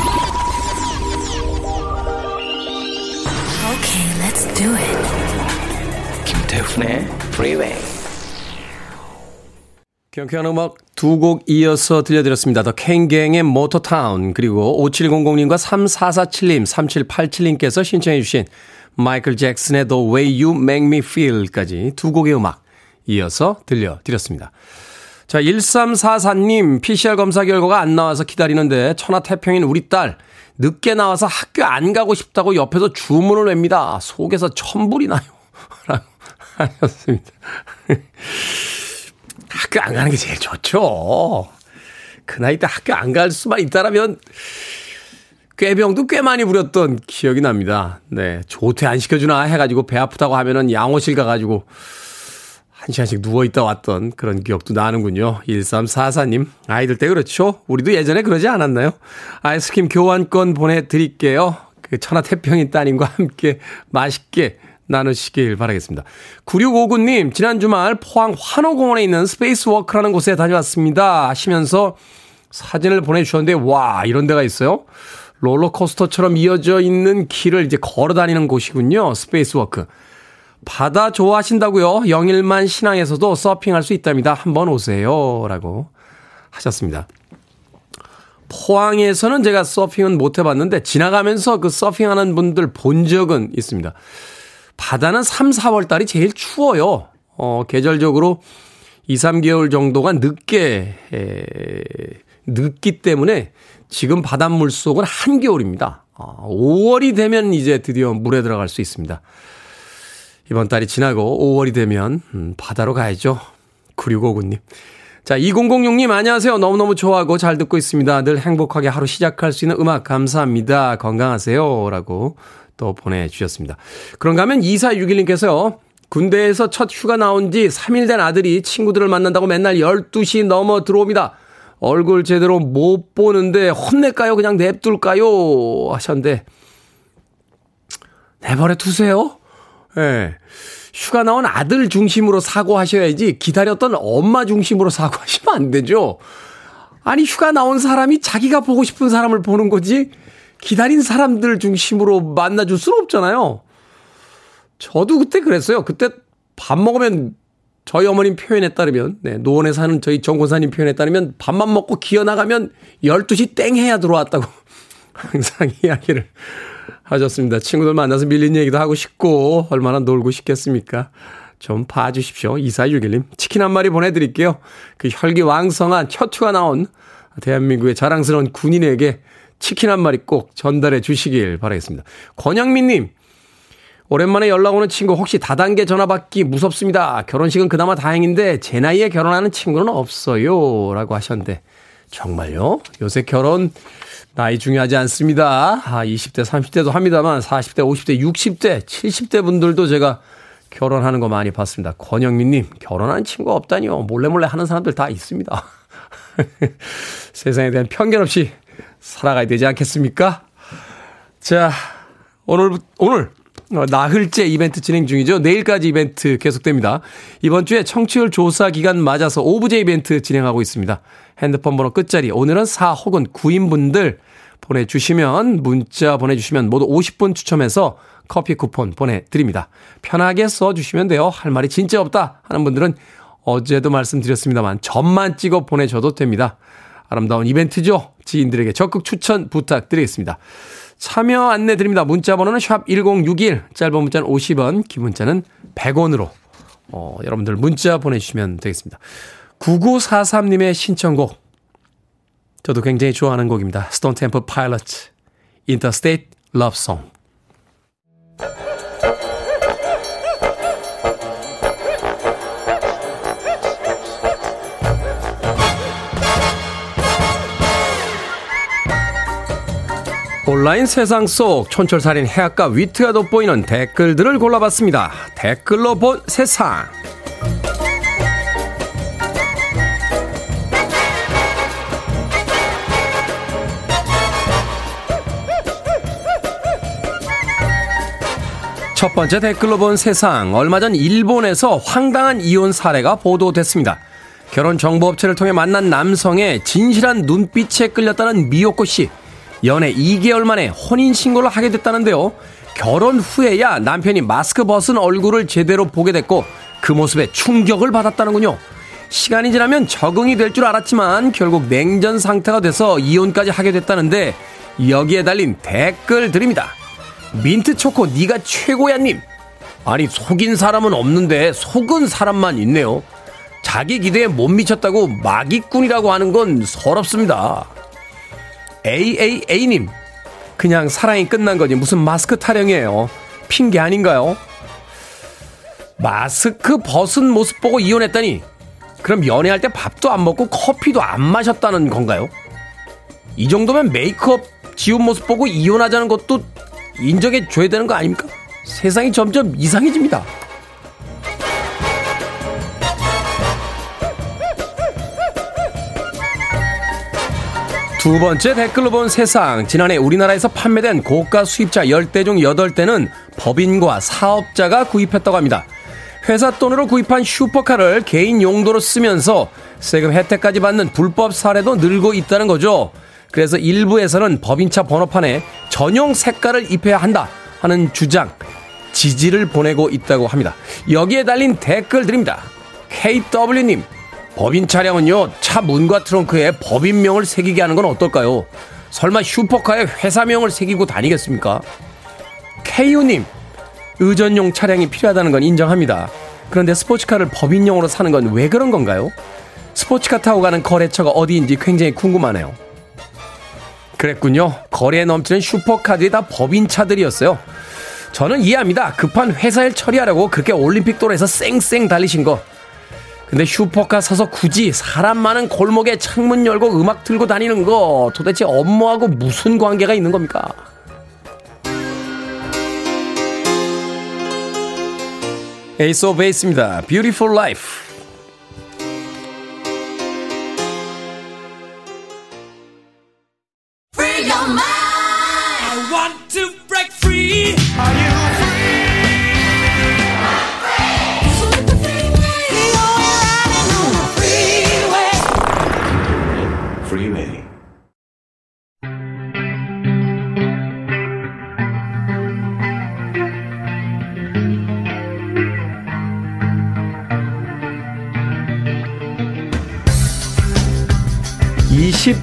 Do it. 김태훈의 Freeway. 경쾌한 음악 두 곡 이어서 들려드렸습니다. 더 캥갱의 모터타운 그리고 5700님과 3447님, 3787님께서 신청해 주신 마이클 잭슨의 The Way You Make Me Feel까지 두 곡의 음악 이어서 들려드렸습니다. 자, 1344님, PCR 검사 결과가 안 나와서 기다리는데 천하태평인 우리 딸 늦게 나와서 학교 안 가고 싶다고 옆에서 주문을 냅니다. 속에서 천불이 나요. 라고 하셨습니다. 학교 안 가는 게 제일 좋죠. 그 나이 때 학교 안 갈 수만 있다라면 꾀병도 꽤 많이 부렸던 기억이 납니다. 네. 조퇴 안 시켜주나 해가지고 배 아프다고 하면은 양호실 가가지고 한 시간씩 누워있다 왔던 그런 기억도 나는군요. 1344님. 아이들 때 그렇죠? 우리도 예전에 그러지 않았나요? 아이스크림 교환권 보내드릴게요. 그 천하태평인 따님과 함께 맛있게 나누시길 바라겠습니다. 9659님, 지난 주말 포항 환호공원에 있는 스페이스워크라는 곳에 다녀왔습니다. 하시면서 사진을 보내주셨는데, 와, 이런 데가 있어요? 롤러코스터처럼 이어져 있는 길을 이제 걸어 다니는 곳이군요. 스페이스워크. 바다 좋아하신다고요? 영일만 신항에서도 서핑할 수 있답니다. 한번 오세요. 라고 하셨습니다. 포항에서는 제가 서핑은 못 해봤는데 지나가면서 그 서핑하는 분들 본 적은 있습니다. 바다는 3, 4월 달이 제일 추워요. 어, 계절적으로 2, 3개월 정도가 늦게, 에, 늦기 때문에 지금 바닷물 속은 한겨울입니다. 어, 5월이 되면 이제 드디어 물에 들어갈 수 있습니다. 이번 달이 지나고 5월이 되면, 음, 바다로 가야죠. 9659님. 자, 2006님, 안녕하세요. 너무너무 좋아하고 잘 듣고 있습니다. 늘 행복하게 하루 시작할 수 있는 음악 감사합니다. 건강하세요. 라고 또 보내주셨습니다. 그런가 하면 2461님께서요. 군대에서 첫 휴가 나온 지 3일 된 아들이 친구들을 만난다고 맨날 12시 넘어 들어옵니다. 얼굴 제대로 못 보는데 혼낼까요? 그냥 냅둘까요? 하셨는데 내버려 두세요. 예. 네. 휴가 나온 아들 중심으로 사고하셔야지 기다렸던 엄마 중심으로 사고하시면 안 되죠. 아니 휴가 나온 사람이 자기가 보고 싶은 사람을 보는 거지 기다린 사람들 중심으로 만나줄 수는 없잖아요. 저도 그때 그랬어요. 그때 밥 먹으면 저희 어머님 표현에 따르면, 네, 노원에 사는 저희 정권사님 표현에 따르면 밥만 먹고 기어 나가면 12시 땡 해야 들어왔다고 항상 이야기를 하셨습니다. 친구들 만나서 밀린 얘기도 하고 싶고, 얼마나 놀고 싶겠습니까? 좀 봐주십시오. 2461님. 치킨 한 마리 보내드릴게요. 그 혈기왕성한 척추가 나온 대한민국의 자랑스러운 군인에게 치킨 한 마리 꼭 전달해 주시길 바라겠습니다. 권영민님. 오랜만에 연락 오는 친구 혹시 다단계 전화 받기 무섭습니다. 결혼식은 그나마 다행인데 제 나이에 결혼하는 친구는 없어요. 라고 하셨는데 정말요? 요새 결혼 나이 중요하지 않습니다. 아, 20대, 30대도 합니다만 40대, 50대, 60대, 70대 분들도 제가 결혼하는 거 많이 봤습니다. 권영민님, 결혼한 친구 없다니요. 몰래 몰래 하는 사람들 다 있습니다. 세상에 대한 편견 없이 살아가야 되지 않겠습니까? 자, 오늘, 오늘, 나흘째 이벤트 진행 중이죠. 내일까지 이벤트 계속됩니다. 이번 주에 청취율 조사 기간 맞아서 오브제 이벤트 진행하고 있습니다. 핸드폰 번호 끝자리, 오늘은 4 혹은 9인분들 보내주시면, 문자 보내주시면 모두 50분 추첨해서 커피 쿠폰 보내드립니다. 편하게 써주시면 돼요. 할 말이 진짜 없다 하는 분들은 어제도 말씀드렸습니다만 점만 찍어 보내셔도 됩니다. 아름다운 이벤트죠. 지인들에게 적극 추천 부탁드리겠습니다. 참여 안내 드립니다. 문자 번호는 샵 1061, 짧은 문자는 50원, 긴 문자는 100원으로 어, 여러분들 문자 보내주시면 되겠습니다. 9943님의 신청곡 저도 굉장히 좋아하는 곡입니다. 스톤 템플 파일럿 Interstate Love Song 온라인 세상 속 촌철살인 해악과 위트가 돋보이는 댓글들을 골라봤습니다. 댓글로 본 세상. 첫 번째 댓글로 본 세상. 얼마 전 일본에서 황당한 이혼 사례가 보도됐습니다. 결혼 정보 업체를 통해 만난 남성의 진실한 눈빛에 끌렸다는 미호코 씨. 연애 2개월 만에 혼인신고를 하게 됐다는데요. 결혼 후에야 남편이 마스크 벗은 얼굴을 제대로 보게 됐고 그 모습에 충격을 받았다는군요. 시간이 지나면 적응이 될 줄 알았지만 결국 냉전 상태가 돼서 이혼까지 하게 됐다는데 여기에 달린 댓글 드립니다. 민트 초코 네가 최고야 님. 아니 속인 사람은 없는데 속은 사람만 있네요. 자기 기대에 못 미쳤다고 마기꾼이라고 하는 건 서럽습니다. AAA님. 그냥 사랑이 끝난 거지 무슨 마스크 타령이에요. 핑계 아닌가요? 마스크 벗은 모습 보고 이혼했다니. 그럼 연애할 때 밥도 안 먹고 커피도 안 마셨다는 건가요? 이 정도면 메이크업 지운 모습 보고 이혼하자는 것도 인정해 줘야 되는 거 아닙니까? 세상이 점점 이상해집니다. 두 번째 댓글로 본 세상. 지난해 우리나라에서 판매된 고가 수입차 10대 중 8대는 법인과 사업자가 구입했다고 합니다. 회사 돈으로 구입한 슈퍼카를 개인 용도로 쓰면서 세금 혜택까지 받는 불법 사례도 늘고 있다는 거죠. 그래서 일부에서는 법인차 번호판에 전용 색깔을 입혀야 한다 하는 주장, 지지를 보내고 있다고 합니다. 여기에 달린 댓글 드립니다. KW님, 법인 차량은요, 차 문과 트렁크에 법인명을 새기게 하는 건 어떨까요? 설마 슈퍼카에 회사명을 새기고 다니겠습니까? KU님, 의전용 차량이 필요하다는 건 인정합니다. 그런데 스포츠카를 법인용으로 사는 건 왜 그런 건가요? 스포츠카 타고 가는 거래처가 어디인지 굉장히 궁금하네요. 그랬군요. 거리에 넘치는 슈퍼카들이 다 법인차들이었어요. 저는 이해합니다. 급한 회사 일 처리하려고 그렇게 올림픽 도로에서 쌩쌩 달리신 거. 근데 슈퍼카 사서 굳이 사람 많은 골목에 창문 열고 음악 틀고 다니는 거 도대체 업무하고 무슨 관계가 있는 겁니까? 에이스 오브 베이스입니다. Beautiful Life. freeway.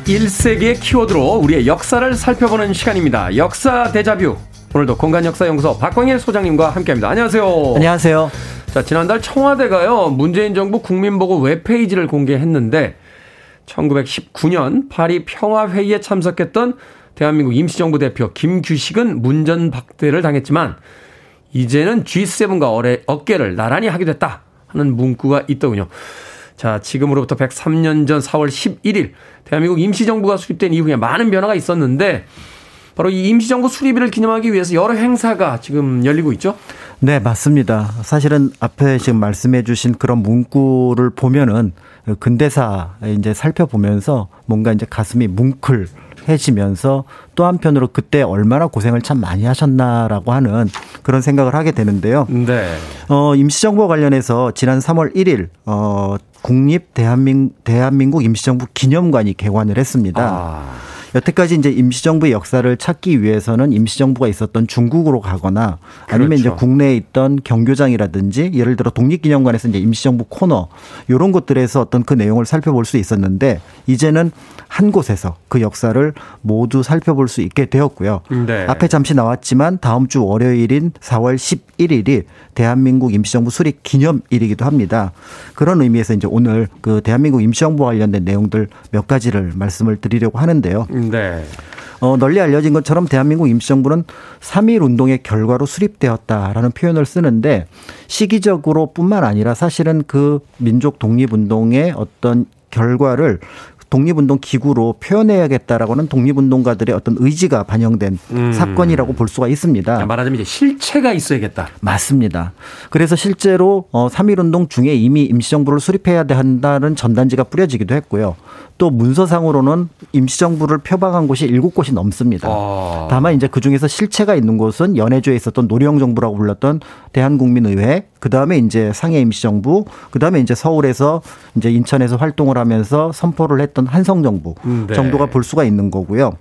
21세기의 키워드로 우리의 역사를 살펴보는 시간입니다. 역사 대자뷰. 오늘도 공간 역사 연구소 박광일 소장님과 함께합니다. 안녕하세요. 안녕하세요. 자, 지난달 청와대가요, 문재인 정부 국민보고 웹페이지를 공개했는데, 1919년 파리 평화회의에 참석했던 대한민국 임시정부 대표 김규식은 문전 박대를 당했지만, 이제는 G7과 어뢰, 어깨를 나란히 하게 됐다 하는 문구가 있더군요. 자, 지금으로부터 103년 전 4월 11일 대한민국 임시정부가 수립된 이후에 많은 변화가 있었는데 바로 이 임시정부 수립일을 기념하기 위해서 여러 행사가 지금 열리고 있죠? 네, 맞습니다. 사실은 앞에 지금 말씀해 주신 그런 문구를 보면은 근대사 이제 살펴보면서 뭔가 이제 가슴이 뭉클 해지면서 또 한편으로 그때 얼마나 고생을 참 많이 하셨나라고 하는 그런 생각을 하게 되는데요. 네. 어, 임시정부와 관련해서 지난 3월 1일 어, 국립 대한민, 대한민국 임시정부 기념관이 개관을 했습니다. 아. 여태까지 이제 임시정부의 역사를 찾기 위해서는 임시정부가 있었던 중국으로 가거나 아니면 그렇죠. 이제 국내에 있던 경교장이라든지 예를 들어 독립기념관에서 이제 임시정부 코너 이런 곳들에서 어떤 그 내용을 살펴볼 수 있었는데 이제는 한 곳에서 그 역사를 모두 살펴볼 수 있게 되었고요. 네. 앞에 잠시 나왔지만 다음 주 월요일인 4월 11일이 대한민국 임시정부 수립 기념일이기도 합니다. 그런 의미에서 이제 오늘 그 대한민국 임시정부와 관련된 내용들 몇 가지를 말씀을 드리려고 하는데요. 네. 어, 널리 알려진 것처럼 대한민국 임시정부는 3.1 운동의 결과로 수립되었다라는 표현을 쓰는데 시기적으로 뿐만 아니라 사실은 그 민족 독립운동의 어떤 결과를 독립운동 기구로 표현해야겠다라고는 독립운동가들의 어떤 의지가 반영된 음. 사건이라고 볼 수가 있습니다. 말하자면 이제 실체가 있어야겠다. 맞습니다. 그래서 실제로 어 3.1운동 중에 이미 임시정부를 수립해야 한다는 전단지가 뿌려지기도 했고요. 또 문서상으로는 임시정부를 표방한 곳이 일곱 곳이 넘습니다. 아. 다만 이제 그 중에서 실체가 있는 곳은 연해주에 있었던 노령 정부라고 불렀던 대한국민의회, 그 다음에 이제 상해 임시정부, 그 다음에 이제 서울에서 이제 인천에서 활동을 하면서 선포를 했던 한성 정부 음, 네. 정도가 볼 수가 있는 거고요.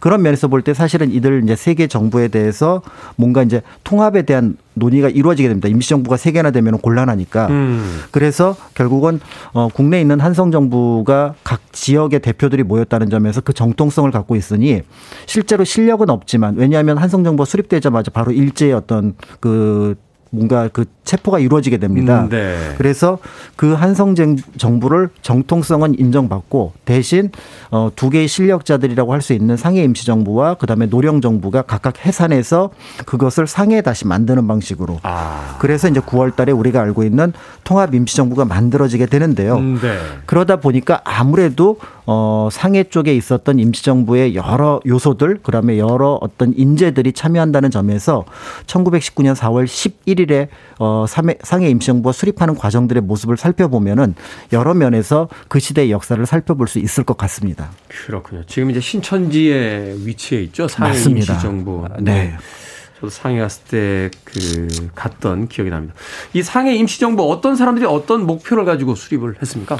그런 면에서 볼 때 사실은 이들 이제 세계 정부에 대해서 뭔가 이제 통합에 대한 논의가 이루어지게 됩니다. 임시정부가 세 개나 되면 곤란하니까. 음. 그래서 결국은 어, 국내에 있는 한성 정부가 각 지역의 대표들이 모였다는 점에서 그 정통성을 갖고 있으니 실제로 실력은 없지만 왜냐하면 한성 정부가 수립되자마자 바로 일제의 어떤 그 뭔가 그 체포가 이루어지게 됩니다. 음, 네. 그래서 그 한성 정부를 정통성은 인정받고 대신 어, 두 개의 실력자들이라고 할 수 있는 상해 임시정부와 그다음에 노령 정부가 각각 해산해서 그것을 상해 다시 만드는 방식으로. 아. 그래서 이제 9월달에 우리가 알고 있는 통합 임시정부가 만들어지게 되는데요. 음, 네. 그러다 보니까 아무래도 어, 상해 쪽에 있었던 임시정부의 여러 요소들 그다음에 여러 어떤 인재들이 참여한다는 점에서 1919년 4월 11일 에 어, 상해 임시정부가 수립하는 과정들의 모습을 살펴보면은 여러 면에서 그 시대의 역사를 살펴볼 수 있을 것 같습니다. 그렇군요. 지금 이제 신천지에 위치해 있죠. 상해 맞습니다. 임시정부. 네. 네. 저도 상해 갔을 때 그 갔던 기억이 납니다. 이 상해 임시정부 어떤 사람들이 어떤 목표를 가지고 수립을 했습니까?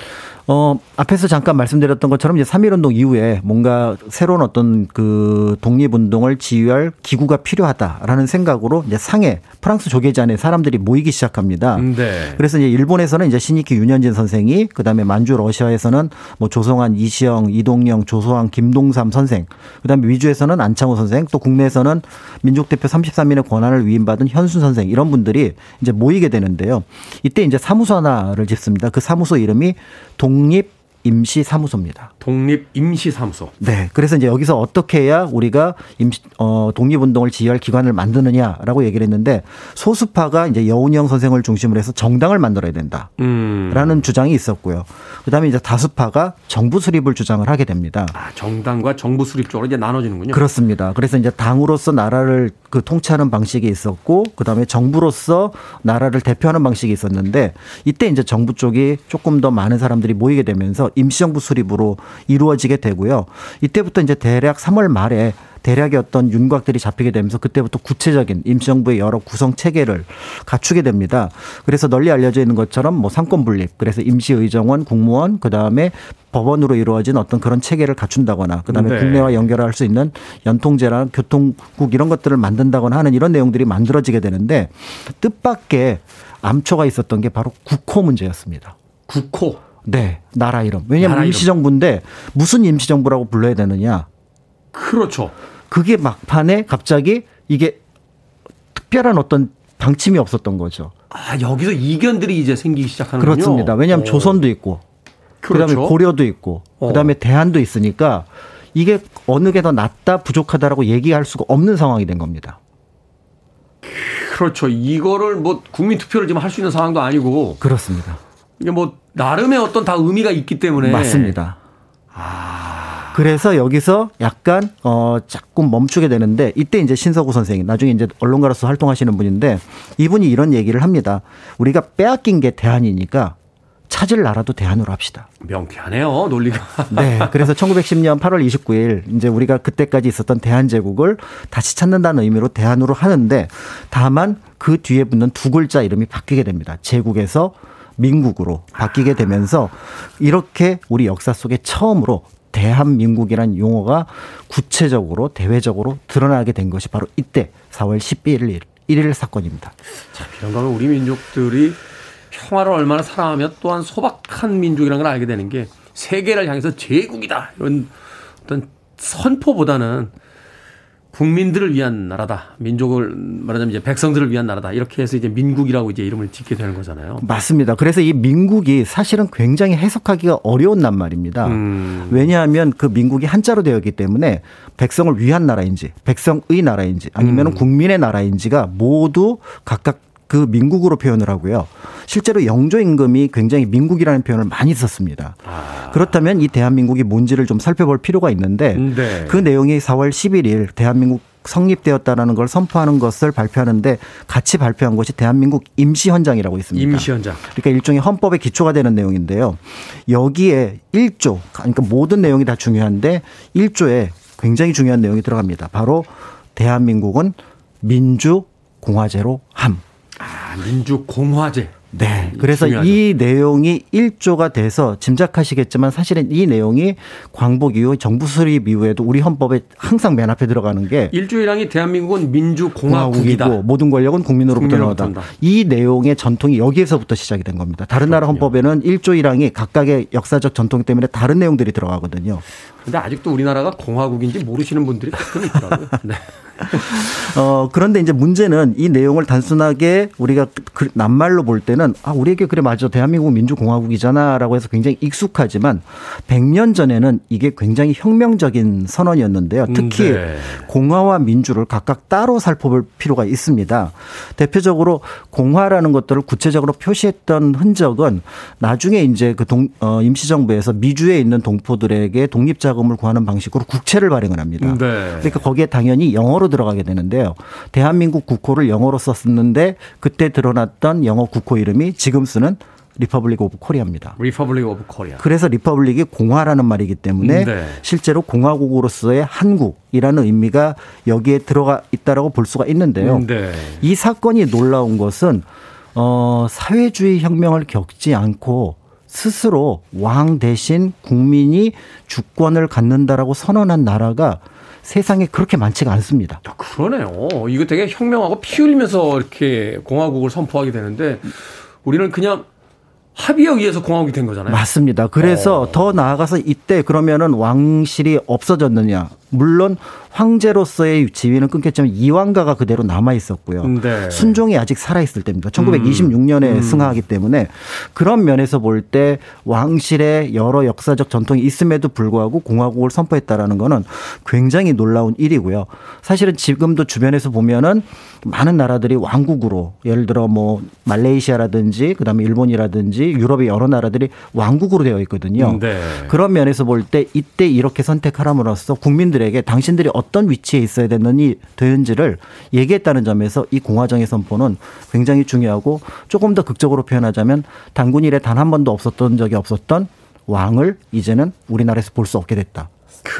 어, 앞에서 잠깐 말씀드렸던 것처럼 이제 3.1운동 이후에 뭔가 새로운 어떤 그 독립운동을 지휘할 기구가 필요하다라는 생각으로 이제 상해 프랑스 조계잔에 사람들이 모이기 시작합니다. 음, 네. 그래서 이제 일본에서는 이제 신익희 윤현진 선생이 그다음에 만주 러시아에서는 뭐 조성한 이시영, 이동영, 조소환, 김동삼 선생 그다음에 위주에서는 안창호 선생 또 국내에서는 민족대표 33인의 권한을 위임받은 현순 선생 이런 분들이 이제 모이게 되는데요. 이때 이제 사무소 하나를 짓습니다. 그 사무소 이름이 독립 임시 사무소입니다. 독립 임시 사무소. 네. 그래서 이제 여기서 어떻게 해야 우리가 임시, 어, 독립 운동을 지휘할 기관을 만드느냐라고 얘기를 했는데 소수파가 이제 여운형 선생을 중심으로 해서 정당을 만들어야 된다. 음. 라는 주장이 있었고요. 그 다음에 이제 다수파가 정부 수립을 주장을 하게 됩니다. 아, 정당과 정부 수립 쪽으로 이제 나눠지는군요. 그렇습니다. 그래서 이제 당으로서 나라를 그 통치하는 방식이 있었고 그 다음에 정부로서 나라를 대표하는 방식이 있었는데 이때 이제 정부 쪽이 조금 더 많은 사람들이 모이게 되면서 임시정부 수립으로 이루어지게 되고요. 이때부터 이제 대략 3월 말에 대략의 어떤 윤곽들이 잡히게 되면서 그때부터 구체적인 임시정부의 여러 구성 체계를 갖추게 됩니다. 그래서 널리 알려져 있는 것처럼 뭐 삼권 분립, 그래서 임시의정원, 국무원, 그 다음에 법원으로 이루어진 어떤 그런 체계를 갖춘다거나 그다음에 네. 국내와 연결할 수 있는 연통제랑 교통국 이런 것들을 만든다거나 하는 이런 내용들이 만들어지게 되는데 뜻밖의 암초가 있었던 게 바로 국호 문제였습니다. 국호. 네, 나라 이름. 왜냐하면 임시정부인데 무슨 임시정부라고 불러야 되느냐? 그렇죠. 그게 막판에 갑자기 이게 특별한 어떤 방침이 없었던 거죠. 아 여기서 이견들이 이제 생기기 시작하는군요. 그렇습니다. 왜냐하면 오. 조선도 있고, 그렇죠. 그다음에 고려도 있고, 어. 그다음에 대한도 있으니까 이게 어느 게 더 낫다 부족하다라고 얘기할 수가 없는 상황이 된 겁니다. 그렇죠. 이거를 뭐 국민 투표를 지금 할 수 있는 상황도 아니고 그렇습니다. 이게 뭐 나름의 어떤 다 의미가 있기 때문에 맞습니다. 아. 그래서 여기서 약간 어 자꾸 멈추게 되는데 이때 이제 신서구 선생님 나중에 이제 언론가로서 활동하시는 분인데 이분이 이런 얘기를 합니다. 우리가 빼앗긴 게 대안이니까 찾을 나라도 대안으로 합시다. 명쾌하네요, 논리가. 네. 그래서 1910년 8월 29일 이제 우리가 그때까지 있었던 대한 제국을 다시 찾는다는 의미로 대안으로 하는데 다만 그 뒤에 붙는 두 글자 이름이 바뀌게 됩니다. 제국에서 민국으로 바뀌게 되면서 이렇게 우리 역사 속에 처음으로 대한민국이라는 용어가 구체적으로 대외적으로 드러나게 된 것이 바로 이때 4월 11일 1일 사건입니다. 자, 이런 거면 우리 민족들이 평화를 얼마나 사랑하며 또한 소박한 민족이라는 걸 알게 되는 게 세계를 향해서 제국이다 이런 어떤 선포보다는 국민들을 위한 나라다. 민족을 말하자면 이제 백성들을 위한 나라다. 이렇게 해서 이제 민국이라고 이제 이름을 짓게 되는 거잖아요. 맞습니다. 그래서 이 민국이 사실은 굉장히 해석하기가 어려운 낱말입니다. 음. 왜냐하면 그 민국이 한자로 되어 있기 때문에 백성을 위한 나라인지, 백성의 나라인지, 아니면 음. 국민의 나라인지가 모두 각각 그 민국으로 표현을 하고요. 실제로 영조 임금이 굉장히 민국이라는 표현을 많이 썼습니다. 아. 그렇다면 이 대한민국이 뭔지를 좀 살펴볼 필요가 있는데 네. 그 내용이 4월 11일 대한민국 성립되었다라는 걸 선포하는 것을 발표하는데 같이 발표한 것이 대한민국 임시헌장이라고 있습니다. 임시헌장. 그러니까 일종의 헌법의 기초가 되는 내용인데요. 여기에 1조, 그러니까 모든 내용이 다 중요한데 1조에 굉장히 중요한 내용이 들어갑니다. 바로 대한민국은 민주 공화제로 함. 아, 민주공화제. 네. 그래서 중요하죠. 이 내용이 1조가 돼서 짐작하시겠지만 사실은 이 내용이 광복 이후 정부 수립 이후에도 우리 헌법에 항상 맨 앞에 들어가는 게 1조 1항이 대한민국은 민주공화국이다. 모든 권력은 국민으로부터 나온다. 이 내용의 전통이 여기에서부터 시작이 된 겁니다. 다른 그렇군요. 나라 헌법에는 1조 1항이 각각의 역사적 전통 때문에 다른 내용들이 들어가거든요. 근데 아직도 우리나라가 공화국인지 모르시는 분들이 가끔 있더라고요. 네. 어, 그런데 이제 문제는 이 내용을 단순하게 우리가 그 낱말로 볼 때는 아, 우리에게 그래 맞아. 대한민국 민주공화국이잖아 라고 해서 굉장히 익숙하지만 100년 전에는 이게 굉장히 혁명적인 선언이었는데요. 특히 네. 공화와 민주를 각각 따로 살펴볼 필요가 있습니다. 대표적으로 공화라는 것들을 구체적으로 표시했던 흔적은 나중에 이제 그 동, 어, 임시정부에서 미주에 있는 동포들에게 독립자금 을 구하는 방식으로 국채를 발행을 합니다. 네. 그러니까 거기에 당연히 영어로 들어가게 되는데요. 대한민국 국호를 영어로 썼었는데 그때 드러났던 영어 국호 이름이 지금 쓰는 Republic of Korea입니다. Republic of Korea. 그래서 Republic이 공화라는 말이기 때문에 네. 실제로 공화국으로서의 한국이라는 의미가 여기에 들어가 있다라고 볼 수가 있는데요. 네. 이 사건이 놀라운 것은 어 사회주의 혁명을 겪지 않고 스스로 왕 대신 국민이 주권을 갖는다라고 선언한 나라가 세상에 그렇게 많지가 않습니다. 야, 그러네요. 이거 되게 혁명하고 피 흘리면서 이렇게 공화국을 선포하게 되는데 우리는 그냥 합의에 의해서 공화국이 된 거잖아요. 맞습니다. 그래서 어. 더 나아가서 이때 그러면은 왕실이 없어졌느냐? 물론 황제로서의 지위는 끊겼지만 이왕가가 그대로 남아 있었고요. 네. 순종이 아직 살아 있을 때입니다. 1926년에 음. 승하하기 때문에 그런 면에서 볼 때 왕실의 여러 역사적 전통이 있음에도 불구하고 공화국을 선포했다라는 거는 굉장히 놀라운 일이고요. 사실은 지금도 주변에서 보면은 많은 나라들이 왕국으로 예를 들어 뭐 말레이시아라든지 그다음에 일본이라든지 유럽의 여러 나라들이 왕국으로 되어 있거든요. 네. 그런 면에서 볼 때 이때 이렇게 선택하람으로써 국민들 에게 당신들이 어떤 위치에 있어야 되는지 되는지를 얘기했다는 점에서 이 공화정의 선포는 굉장히 중요하고 조금 더 극적으로 표현하자면 단군 일에 단한 번도 없었던 적이 없었던 왕을 이제는 우리나라에서 볼 수 없게 됐다.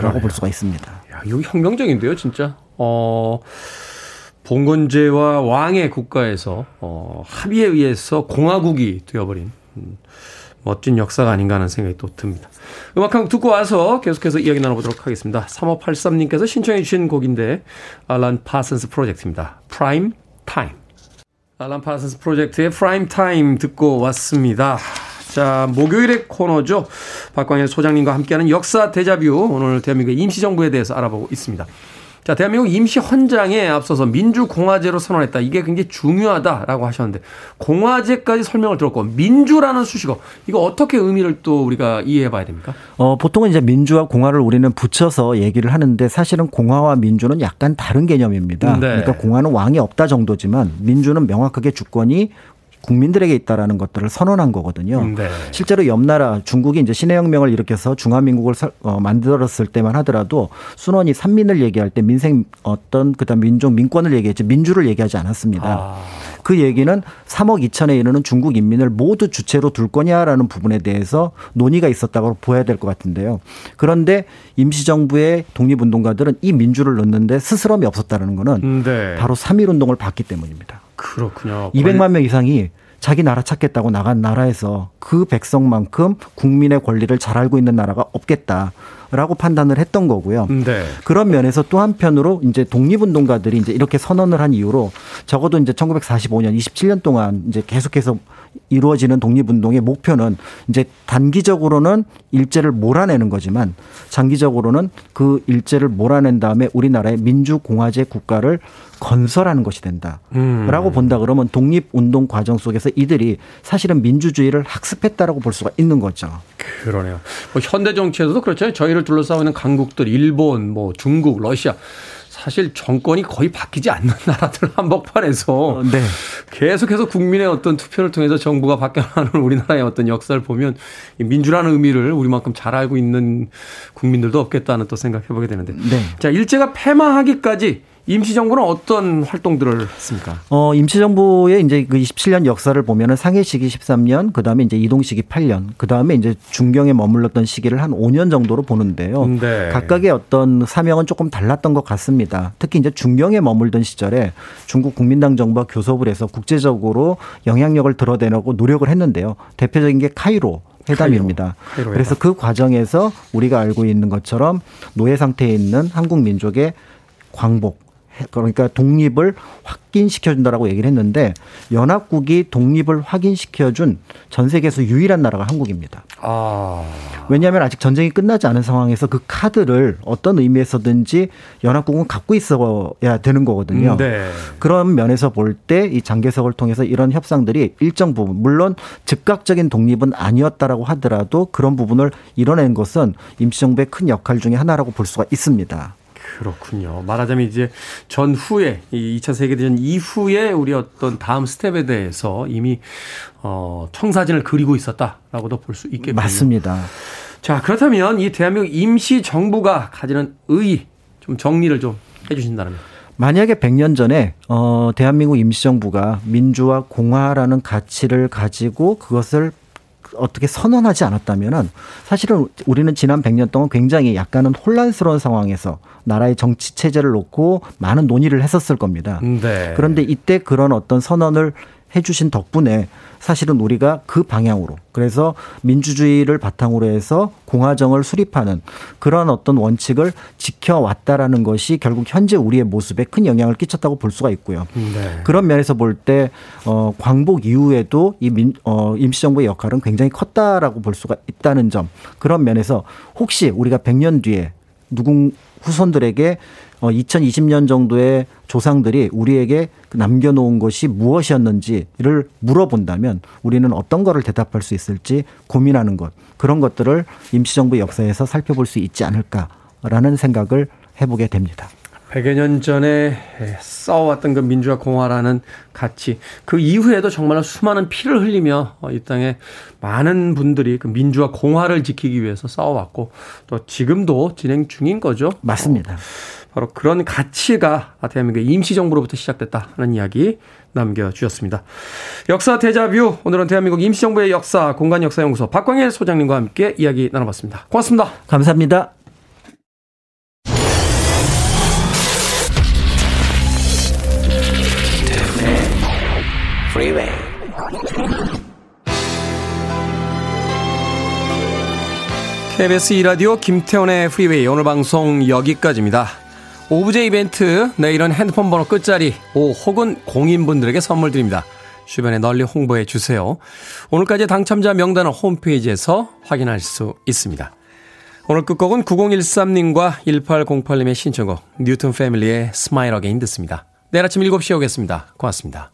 라고 볼 수가 있습니다. 야, 이거 혁명적인데요, 진짜. 어, 봉건제와 왕의 국가에서 어, 합의에 의해서 공화국이 되어버린 음, 멋진 역사가 아닌가 하는 생각이 또 듭니다. 음악 한 곡 듣고 와서 계속해서 이야기 나눠보도록 하겠습니다. 3583님께서 신청해 주신 곡인데 알란 파슨스 프로젝트입니다. Prime Time. 알란 파슨스 프로젝트의 Prime Time 듣고 왔습니다. 자, 목요일의 코너죠. 박광일 소장님과 함께하는 역사 대자뷰. 오늘 대한민국의 임시정부에 대해서 알아보고 있습니다. 자, 대한민국 임시 헌장에 앞서서 민주공화제로 선언했다. 이게 굉장히 중요하다라고 하셨는데 공화제까지 설명을 들었고 민주라는 수식어 이거 어떻게 의미를 또 우리가 이해해 봐야 됩니까? 어, 보통은 이제 민주와 공화를 우리는 붙여서 얘기를 하는데 사실은 공화와 민주는 약간 다른 개념입니다. 네. 그러니까 공화는 왕이 없다 정도지만 민주는 명확하게 주권이 국민들에게 있다라는 것들을 선언한 거거든요. 네. 실제로 옆 나라 중국이 이제 신해혁명을 일으켜서 중화민국을 어, 만들었을 때만 하더라도 순원이 산민을 얘기할 때 민생 어떤 그다음 민족 민권을 얘기했지 민주를 얘기하지 않았습니다. 아. 그 얘기는 3억 2천에 이르는 중국 인민을 모두 주체로 둘 거냐라는 부분에 대해서 논의가 있었다고 보여야 될 것 같은데요. 그런데 임시정부의 독립운동가들은 이 민주를 넣는데 스스럼이 없었다는 거는 네. 바로 3.1 운동을 봤기 때문입니다. 그렇군요. 200만 명 이상이 자기 나라 찾겠다고 나간 나라에서 그 백성만큼 국민의 권리를 잘 알고 있는 나라가 없겠다. 라고 판단을 했던 거고요. 네. 그런 면에서 또 한편으로 이제 독립운동가들이 이제 이렇게 선언을 한 이후로 적어도 이제 1945년 27년 동안 이제 계속해서 이루어지는 독립운동의 목표는 이제 단기적으로는 일제를 몰아내는 거지만 장기적으로는 그 일제를 몰아낸 다음에 우리나라의 민주공화제 국가를 건설하는 것이 된다라고 음. 본다 그러면 독립운동 과정 속에서 이들이 사실은 민주주의를 학습했다라고 볼 수가 있는 거죠. 그러네요. 뭐 현대 정치에서도 그렇잖아요. 저희를 둘러싸고 있는 강국들, 일본, 뭐 중국, 러시아. 사실 정권이 거의 바뀌지 않는 나라들 한복판에서 어, 네. 계속해서 국민의 어떤 투표를 통해서 정부가 바뀌어가는 우리나라의 어떤 역사를 보면 민주라는 의미를 우리만큼 잘 알고 있는 국민들도 없겠다는 또 생각해 보게 되는데. 네. 자, 일제가 패망하기까지 임시정부는 어떤 활동들을 했습니까? 어, 임시정부의 이제 그 27년 역사를 보면은 상해 시기 13년, 그 다음에 이제 이동 시기 8년, 그 다음에 이제 중경에 머물렀던 시기를 한 5년 정도로 보는데요. 네. 각각의 어떤 사명은 조금 달랐던 것 같습니다. 특히 이제 중경에 머물던 시절에 중국 국민당 정부와 교섭을 해서 국제적으로 영향력을 드러내려고 노력을 했는데요. 대표적인 게 카이로 회담입니다. 카이로. 그래서 그 과정에서 우리가 알고 있는 것처럼 노예 상태에 있는 한국 민족의 광복 그러니까 독립을 확인시켜준다라고 얘기를 했는데 연합국이 독립을 확인시켜준 전 세계에서 유일한 나라가 한국입니다. 아. 왜냐하면 아직 전쟁이 끝나지 않은 상황에서 그 카드를 어떤 의미에서든지 연합국은 갖고 있어야 되는 거거든요. 네. 그런 면에서 볼 때 이 장개석을 통해서 이런 협상들이 일정 부분 물론 즉각적인 독립은 아니었다라고 하더라도 그런 부분을 이뤄낸 것은 임시정부의 큰 역할 중의 하나라고 볼 수가 있습니다. 그렇군요. 말하자면 이제 전후에 이 2차 세계대전 이후에 우리 어떤 다음 스텝에 대해서 이미 어 청사진을 그리고 있었다라고도 볼 수 있겠군요. 맞습니다. 자, 그렇다면 이 대한민국 임시 정부가 가지는 의의 좀 정리를 좀 해 주신다면 만약에 100년 전에 어 대한민국 임시정부가 민주와 공화라는 가치를 가지고 그것을 어떻게 선언하지 않았다면은 사실은 우리는 지난 100년 동안 굉장히 약간은 혼란스러운 상황에서 나라의 정치 체제를 놓고 많은 논의를 했었을 겁니다. 네. 그런데 이때 그런 어떤 선언을 해주신 덕분에 사실은 우리가 그 방향으로 그래서 민주주의를 바탕으로 해서 공화정을 수립하는 그런 어떤 원칙을 지켜왔다라는 것이 결국 현재 우리의 모습에 큰 영향을 끼쳤다고 볼 수가 있고요. 네. 그런 면에서 볼 때 어, 광복 이후에도 이 민, 어, 임시정부의 역할은 굉장히 컸다라고 볼 수가 있다는 점 그런 면에서 혹시 우리가 100년 뒤에 누군 후손들에게 어 2020년 정도의 조상들이 우리에게 남겨놓은 것이 무엇이었는지를 물어본다면 우리는 어떤 거를 대답할 수 있을지 고민하는 것 그런 것들을 임시정부 역사에서 살펴볼 수 있지 않을까라는 생각을 해보게 됩니다. 100여 년 전에 싸워왔던 그 민주화 공화라는 가치, 그 이후에도 정말 수많은 피를 흘리며 어, 이 땅에 많은 분들이 그 민주화 공화를 지키기 위해서 싸워왔고 또 지금도 진행 중인 거죠. 맞습니다. 어, 바로 그런 가치가 대한민국의 임시정부로부터 시작됐다는 이야기 남겨주셨습니다. 역사 대자뷰, 오늘은 대한민국 임시정부의 역사, 공간역사연구소 박광일 소장님과 함께 이야기 나눠봤습니다. 고맙습니다. 감사합니다. Freeway. KBS 이라디오 김태원의 프리웨이 오늘 방송 여기까지입니다. 오부제 이벤트 내일은 핸드폰 번호 끝자리 5 혹은 0인 분들에게 선물 드립니다. 주변에 널리 홍보해 주세요. 오늘까지 당첨자 명단은 홈페이지에서 확인할 수 있습니다. 오늘 끝곡은 9013님과 1808님의 신청곡 뉴턴 패밀리의 Smile Again 듣습니다. 내일 아침 7시에 오겠습니다. 고맙습니다.